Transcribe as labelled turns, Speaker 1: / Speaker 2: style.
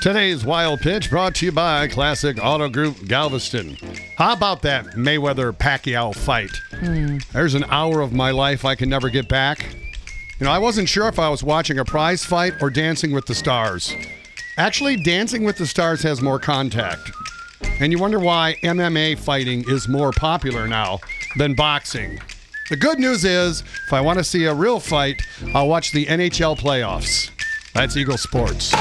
Speaker 1: Today's Wild Pitch brought to you by Classic Auto Group Galveston. How about that Mayweather Pacquiao fight? Hmm. There's an hour of my life I can never get back. You know, I wasn't sure if I was watching a prize fight or Dancing with the Stars. Actually, Dancing with the Stars has more contact. And you wonder why MMA fighting is more popular now than boxing. The good news is, if I want to see a real fight, I'll watch the NHL playoffs. That's Eagle Sports.